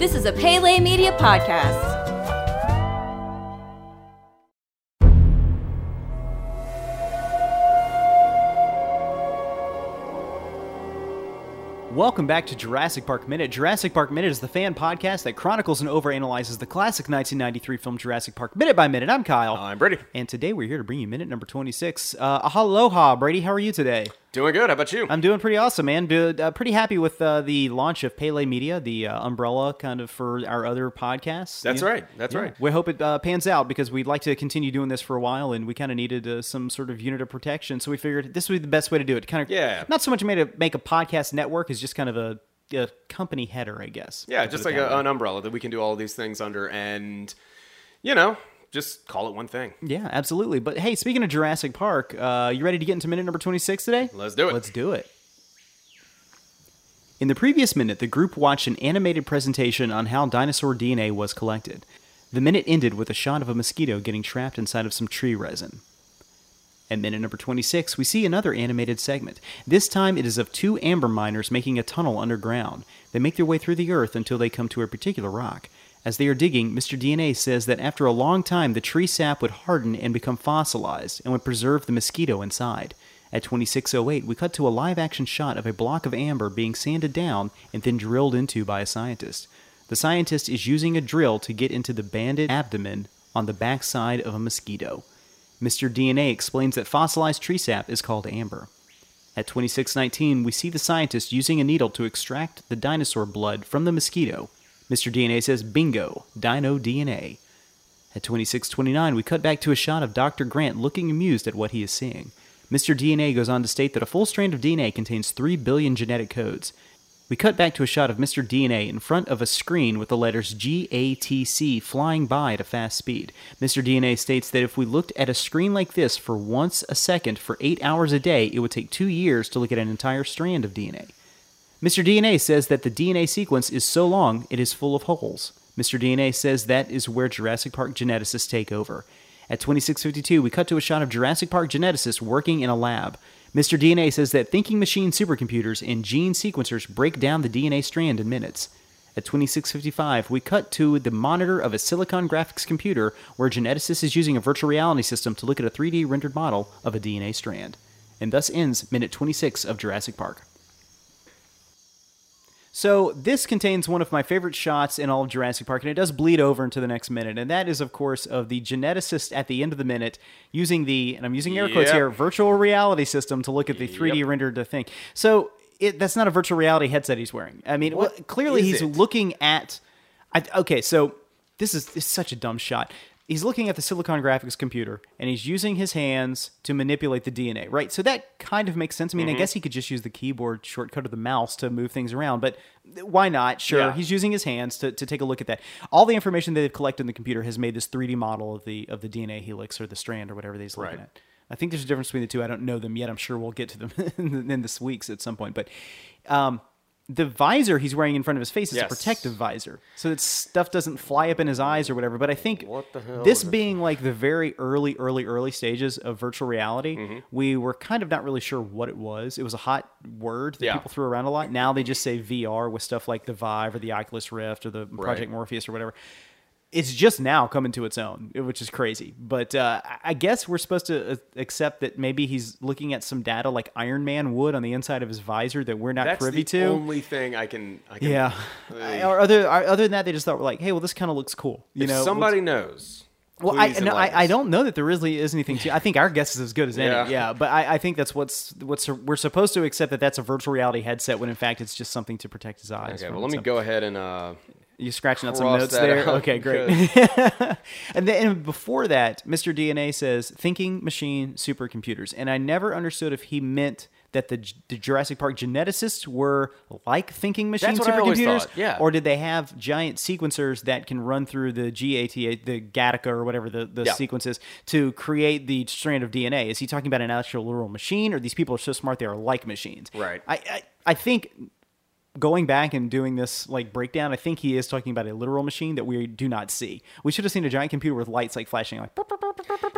This is a Pele Media podcast. Welcome back to Jurassic Park Minute. Jurassic Park Minute is the fan podcast that chronicles and overanalyzes the classic 1993 film Jurassic Park minute by minute. I'm Kyle. I'm Brady. And today we're here to bring you minute number 26. Uh, aloha, Brady. How are you today? Doing good. How about you? I'm doing pretty awesome, man. Uh, pretty happy with uh, the launch of Pele Media, the uh, umbrella kind of for our other podcasts. That's You- right. That's Yeah. right. We hope it uh, pans out because we'd like to continue doing this for a while, and we kind of needed uh, some sort of unit of protection. So we figured this would be the best way to do it. Kind of, Yeah. Not so much made to make a podcast network is just kind of a, a company header, I guess. Yeah, just like a, an umbrella that we can do all these things under, and you know, just call it one thing. Yeah, absolutely. But hey, speaking of Jurassic Park, uh, you ready to get into minute number 26 today? Let's do it. Let's do it. In the previous minute, the group watched an animated presentation on how dinosaur DNA was collected. The minute ended with a shot of a mosquito getting trapped inside of some tree resin. At minute number 26, we see another animated segment. This time it is of two amber miners making a tunnel underground. They make their way through the earth until they come to a particular rock. As they are digging, Mr. DNA says that after a long time the tree sap would harden and become fossilized and would preserve the mosquito inside. At 2608, we cut to a live action shot of a block of amber being sanded down and then drilled into by a scientist. The scientist is using a drill to get into the banded abdomen on the backside of a mosquito. Mr. DNA explains that fossilized tree sap is called amber. At 2619, we see the scientist using a needle to extract the dinosaur blood from the mosquito. Mr. DNA says, Bingo, dino DNA. At 2629, we cut back to a shot of Dr. Grant looking amused at what he is seeing. Mr. DNA goes on to state that a full strand of DNA contains 3 billion genetic codes. We cut back to a shot of Mr. DNA in front of a screen with the letters GATC flying by at a fast speed. Mr. DNA states that if we looked at a screen like this for once a second for 8 hours a day, it would take 2 years to look at an entire strand of DNA. Mr. DNA says that the DNA sequence is so long it is full of holes. Mr. DNA says that is where Jurassic Park geneticists take over. At 2652, we cut to a shot of Jurassic Park geneticists working in a lab. Mr. DNA says that thinking machine supercomputers and gene sequencers break down the DNA strand in minutes. At 2655, we cut to the monitor of a Silicon graphics computer where a geneticist is using a virtual reality system to look at a 3D rendered model of a DNA strand. And thus ends minute 26 of Jurassic Park. So this contains one of my favorite shots in all of Jurassic Park, and it does bleed over into the next minute, and that is, of course, of the geneticist at the end of the minute using the, and I'm using air quotes Yep. here, virtual reality system to look at the 3D rendered thing. So it, that's not a virtual reality headset he's wearing. I mean, well, clearly he's it? looking at. I, okay, so this is, this is such a dumb shot. He's looking at the Silicon Graphics computer and he's using his hands to manipulate the DNA, right? So that kind of makes sense. I mean, Mm-hmm. I guess he could just use the keyboard shortcut of the mouse to move things around, but why not? Sure, Yeah. he's using his hands to, to take a look at that. All the information that they've collected in the computer has made this 3D model of the of the DNA helix or the strand or whatever he's looking Right. at. I think there's a difference between the two. I don't know them yet. I'm sure we'll get to them in, in this week's at some point. But um, the visor he's wearing in front of his face is a protective visor, so that stuff doesn't fly up in his eyes or whatever. But I think What the hell this is it? being like the very early, early, early stages of virtual reality, Mm-hmm. we were kind of not really sure what it was. It was a hot word that Yeah. people threw around a lot. Now they just say VR with stuff like the Vive or the Oculus Rift or the Project Morpheus or whatever it's just now coming to its own, which is crazy. But uh, I- guess we're supposed to uh, accept that maybe he's looking at some data like Iron Man would on the inside of his visor that we're not That's privy the to. only thing I can. I can yeah, or other other than that, they just thought we're like, hey, well, this kind of looks cool. You if know, somebody knows. well, I, no, I, I don't know that there really is anything to. I think our guess is as good as any. Yeah. Yeah, but I, I think that's what's what's we're supposed to accept that that's a virtual reality headset when in fact it's just something to protect his eyes. Okay, well, let me some- go ahead and. uh You scratching out some notes there? out, Okay, great. and then and before that, Mr. DNA says thinking machine supercomputers. And I never understood if he meant that the, the Jurassic Park geneticists were like thinking machine That's what I supercomputers, yeah. or did they have giant sequencers that can run through the GATA, the Gattaca, or whatever the, the Yeah. sequence is, to create the strand of DNA? Is he talking about an actual literal machine, or these people are so smart they are like machines? Right. I, I, I think going back and doing this like breakdown, I think he is talking about a literal machine that we do not see. We should have seen a giant computer with lights like flashing like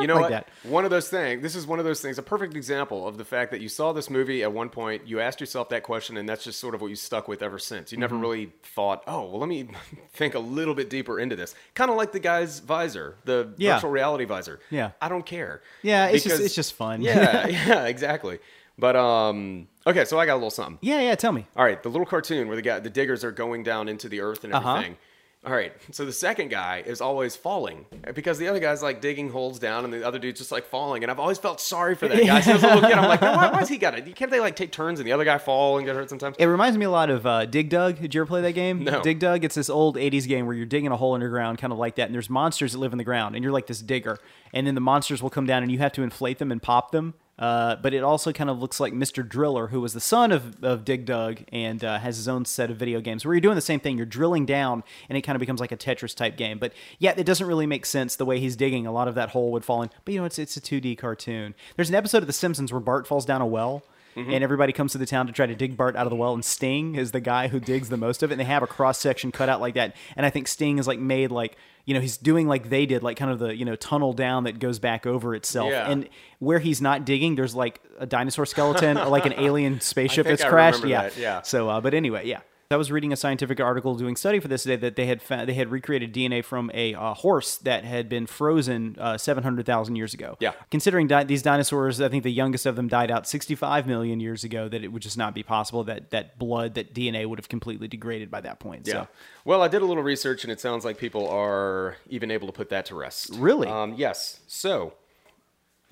You know like what? that. One of those things. This is one of those things. A perfect example of the fact that you saw this movie at one point, you asked yourself that question, and that's just sort of what you stuck with ever since. You never Mm-hmm. really thought, "Oh, well, let me think a little bit deeper into this." Kind of like the guy's visor, the Yeah. virtual reality visor. Yeah. I don't care. Yeah, it's just- it's just fun. Yeah, yeah, exactly. But um, okay, so I got a little something. Yeah, yeah, tell me. All right, the little cartoon where the guy, the diggers are going down into the earth and Uh-huh. everything. All right, so the second guy is always falling because the other guy's like digging holes down and the other dude's just like falling. And I've always felt sorry for that guy. So as a little kid, I'm like, no, why, why's he got it? Can't they like take turns and the other guy fall and get hurt sometimes? It reminds me a lot of uh, Dig Dug. Did you ever play that game? No. Dig Dug. It's this old '80s game where you're digging a hole underground, kind of like that, and there's monsters that live in the ground, and you're like this digger, and then the monsters will come down, and you have to inflate them and pop them. Uh, but it also kind of looks like Mr. Driller, who was the son of, of Dig Dug and uh, has his own set of video games where you're doing the same thing. You're drilling down, and it kind of becomes like a Tetris type game. But yeah, it doesn't really make sense the way he's digging. A lot of that hole would fall in. But you know, it's it's a 2D cartoon. There's an episode of The Simpsons where Bart falls down a well. And everybody comes to the town to try to dig Bart out of the well, and Sting is the guy who digs the most of it. And they have a cross section cut out like that. And I think Sting is like made like you know he's doing like they did, like kind of the you know tunnel down that goes back over itself. Yeah. And where he's not digging, there's like a dinosaur skeleton or like an alien spaceship that's I crashed. Yeah, that, yeah. So, uh, but anyway, yeah. I was reading a scientific article doing study for this today that they had found, they had recreated DNA from a uh, horse that had been frozen uh, 700,000 years ago. Yeah. Considering di- these dinosaurs, I think the youngest of them died out 65 million years ago. That it would just not be possible that that blood, that DNA would have completely degraded by that point. Yeah. So. Well, I did a little research, and it sounds like people are even able to put that to rest. Really? Um, yes. So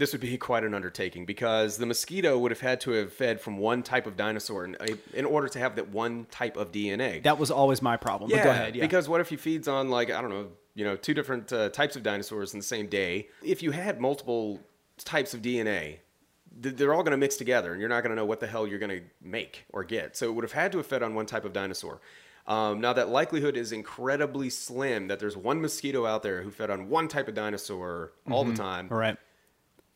this would be quite an undertaking because the mosquito would have had to have fed from one type of dinosaur in, in order to have that one type of DNA. That was always my problem. yeah. But go ahead. Yeah. Because what if he feeds on like I don't know, you know, two different uh, types of dinosaurs in the same day? If you had multiple types of DNA, they're all going to mix together, and you're not going to know what the hell you're going to make or get. So it would have had to have fed on one type of dinosaur. Um, now that likelihood is incredibly slim that there's one mosquito out there who fed on one type of dinosaur all the time. All right.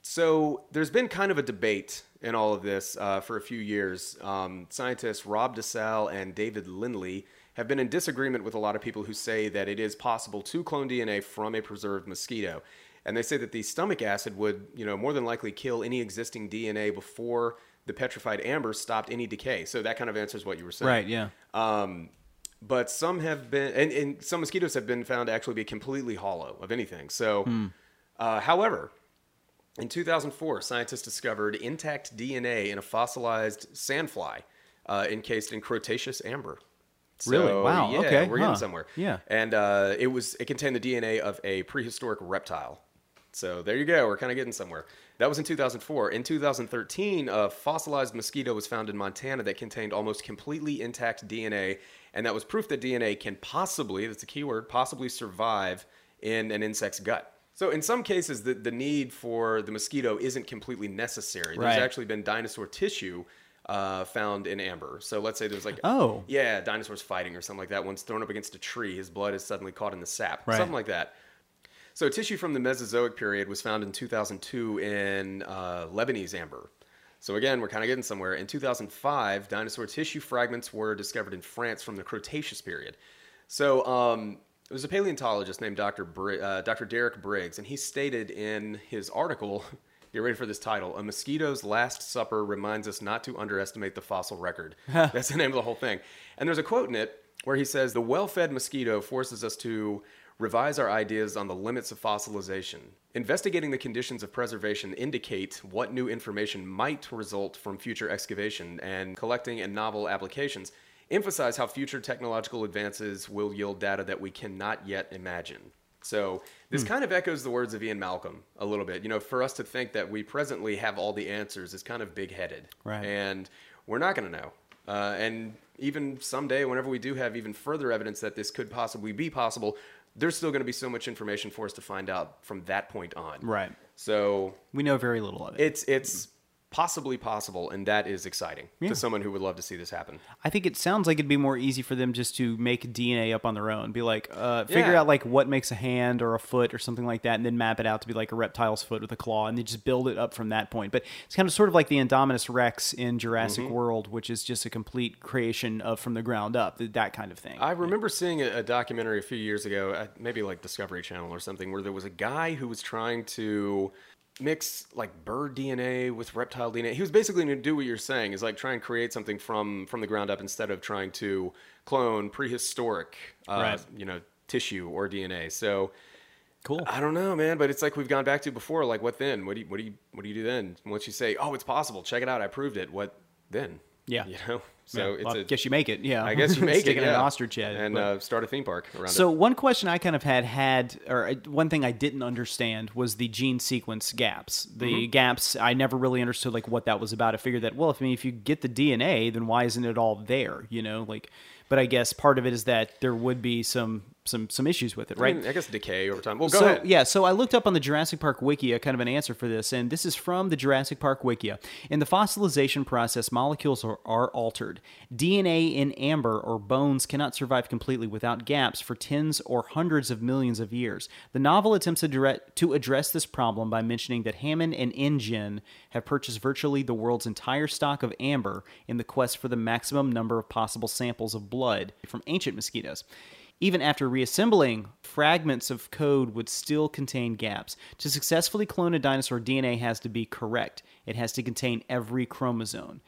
So there's been kind of a debate in all of this uh, for a few years. Um, scientists Rob DeSalle and David Lindley have been in disagreement with a lot of people who say that it is possible to clone DNA from a preserved mosquito. And they say that the stomach acid would, you know, more than likely kill any existing DNA before the petrified amber stopped any decay. So that kind of answers what you were saying. Right. Yeah. Um, but some have been, and, and some mosquitoes have been found to actually be completely hollow of anything. So, uh, however, in 2004, scientists discovered intact DNA in a fossilized sandfly uh, encased in Cretaceous amber. Really? Wow, Yeah, okay, we're huh. getting somewhere. Yeah. and uh, it was it contained the DNA of a prehistoric reptile. So there you go. We're kind of getting somewhere. That was in 2004. In 2013, a fossilized mosquito was found in Montana that contained almost completely intact DNA, and that was proof that DNA can possibly, that's a key word, possibly survive in an insect's gut. So in some cases, the, the need for the mosquito isn't completely necessary. There's Right. actually been dinosaur tissue uh, found in amber. So let's say there's like, Oh. yeah, dinosaurs fighting or something like that. One's thrown up against a tree, his blood is suddenly caught in the sap, Right. something like that. So tissue from the Mesozoic period was found in 2002 in uh, Lebanese amber. So again, we're kind of getting somewhere. In 2005, dinosaur tissue fragments were discovered in France from the Cretaceous period. So um, there was a paleontologist named Dr. Bri- uh, Dr. Derek Briggs, and he stated in his article, get ready for this title, A Mosquito's Last Supper reminds us not to underestimate the fossil record. That's the name of the whole thing. And there's a quote in it where he says, The well fed mosquito forces us to revise our ideas on the limits of fossilization. Investigating the conditions of preservation indicate what new information might result from future excavation and collecting and novel applications emphasize how future technological advances will yield data that we cannot yet imagine. So this Hmm. kind of echoes the words of Ian Malcolm a little bit. You know, for us to think that we presently have all the answers is kind of big-headed, Right. And we're not going to know. Uh, and even someday, whenever we do have even further evidence that this could possibly be possible, there's still going to be so much information for us to find out from that point on. Right. So We know very little of it. it's it's possibly possible, and that is exciting to someone who would love to see this happen. I think it sounds like it'd be more easy for them just to make DNA up on their own. Be like, uh, figure Yeah. out like what makes a hand or a foot or something like that, and then map it out to be like a reptile's foot with a claw, and then just build it up from that point. But it's kind of sort of like the Indominus Rex in Jurassic Mm-hmm. World, which is just a complete creation of from the ground up, that kind of thing. I remember seeing a, a documentary a few years ago, maybe like Discovery Channel or something, where there was a guy who was trying to mix like bird DNA with reptile DNA. He was basically going to do what you're saying, is like try and create something from from the ground up instead of trying to clone prehistoric, uh, Right. you know, tissue or DNA. So. cool. I don't know, man, but it's like we've gone back to before. Like, what then? What do you, what do you, what do you do then? Once you say, "Oh, it's possible," check it out, I proved it. What then? Yeah. you know. So Yeah, it's well, I guess you make it. Yeah, I guess you make it in an ostrich head and uh, start a theme park around So it. one question I kind of had had, or one thing I didn't understand was the gene sequence gaps. The Mm-hmm. gaps I never really understood like what that was about. I figured that well, if I mean if you get the DNA, then why isn't it all there? You know, like. But I guess part of it is that there would be some some some issues with it, I right? mean, I guess decay over time. Well, go so, ahead. Yeah, so I looked up on the Jurassic Park Wikia kind of an answer for this, and this is from the Jurassic Park Wikia. In the fossilization process, molecules are, are altered. DNA in amber or bones cannot survive completely without gaps for tens or hundreds of millions of years. The novel attempts to, direct, to address this problem by mentioning that Hammond and InGen have purchased virtually the world's entire stock of amber in the quest for the maximum number of possible samples of blood from ancient mosquitoes. Even after reassembling, fragments of code would still contain gaps. To successfully clone a dinosaur, DNA has to be correct. It has to contain every chromosome.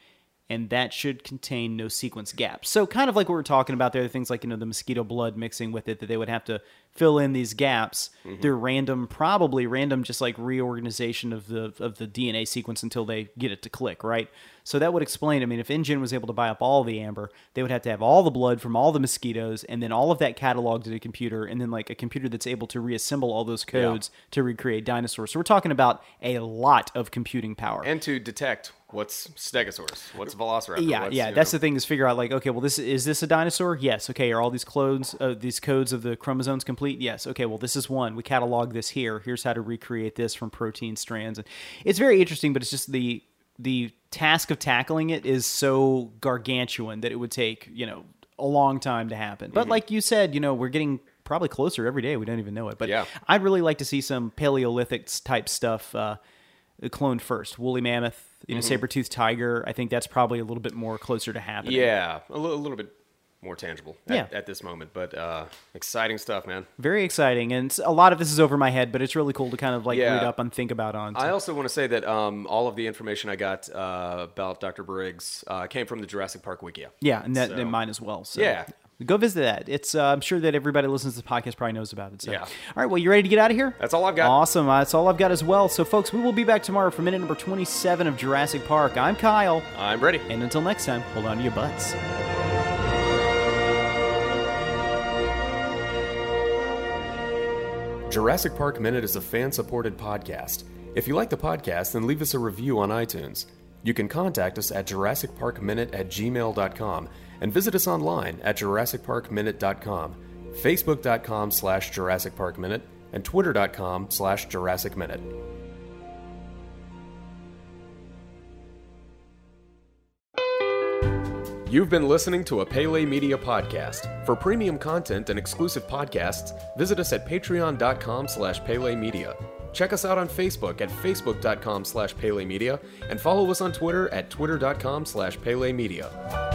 And that should contain no sequence gaps. So, kind of like what we're talking about there, are things like, you know, the mosquito blood mixing with it, that they would have to fill in these gaps mm-hmm. through random, probably random, just like reorganization of the of the DNA sequence until they get it to click, right? So that would explain. I mean, if InGen was able to buy up all the amber, they would have to have all the blood from all the mosquitoes, and then all of that cataloged in a computer, and then like a computer that's able to reassemble all those codes to recreate dinosaurs. So we're talking about a lot of computing power. and to detect what's Stegosaurus, what's Velociraptor. yeah, what's, yeah. That's know, the thing is figure out like, okay, well, this is this a dinosaur? Yes. Okay. Are all these clones, uh, these codes of the chromosomes complete? Yes. Okay. Well, this is one. We catalog this here. Here's how to recreate this from protein strands. And it's very interesting, but it's just the the task of tackling it is so gargantuan that it would take you know a long time to happen. Mm-hmm. But like you said, you know, we're getting probably closer every day. We don't even know it. But Yeah. I'd really like to see some Paleolithic type stuff uh, cloned first. Woolly mammoth, you know, saber-toothed tiger. I think that's probably a little bit more closer to happening. Yeah, a little bit more tangible at, Yeah. at this moment, but uh, exciting stuff, man. Very exciting, and a lot of this is over my head, but it's really cool to kind of like Yeah. read up and think about on. I also want to say that um, all of the information I got uh, about Dr. Briggs uh, came from the Jurassic Park Wikia. yeah, and that So- and mine as well. So Yeah. Go visit that. It's uh, I'm sure that everybody listens to the podcast probably knows about it. So. Yeah. All right. Well, you Brady to get out of here? That's all I've got. Awesome. Uh, that's all I've got as well. So, folks, we will be back tomorrow for minute number 27 of Jurassic Park. I'm Kyle, I'm ready. and until next time, hold on to your butts. Jurassic Park Minute is a fan supported podcast. If you like the podcast, then leave us a review on iTunes. You can contact us at JurassicParkMinute at gmail.com and visit us online at JurassicParkMinute.com, Facebook.com slash and Twitter.com slash. You've been listening to a Pele Media podcast. For premium content and exclusive podcasts, visit us at patreon.com slash Pele Media. Check us out on Facebook at facebook.com slash Pele Media and follow us on Twitter at twitter.com slash Pele Media.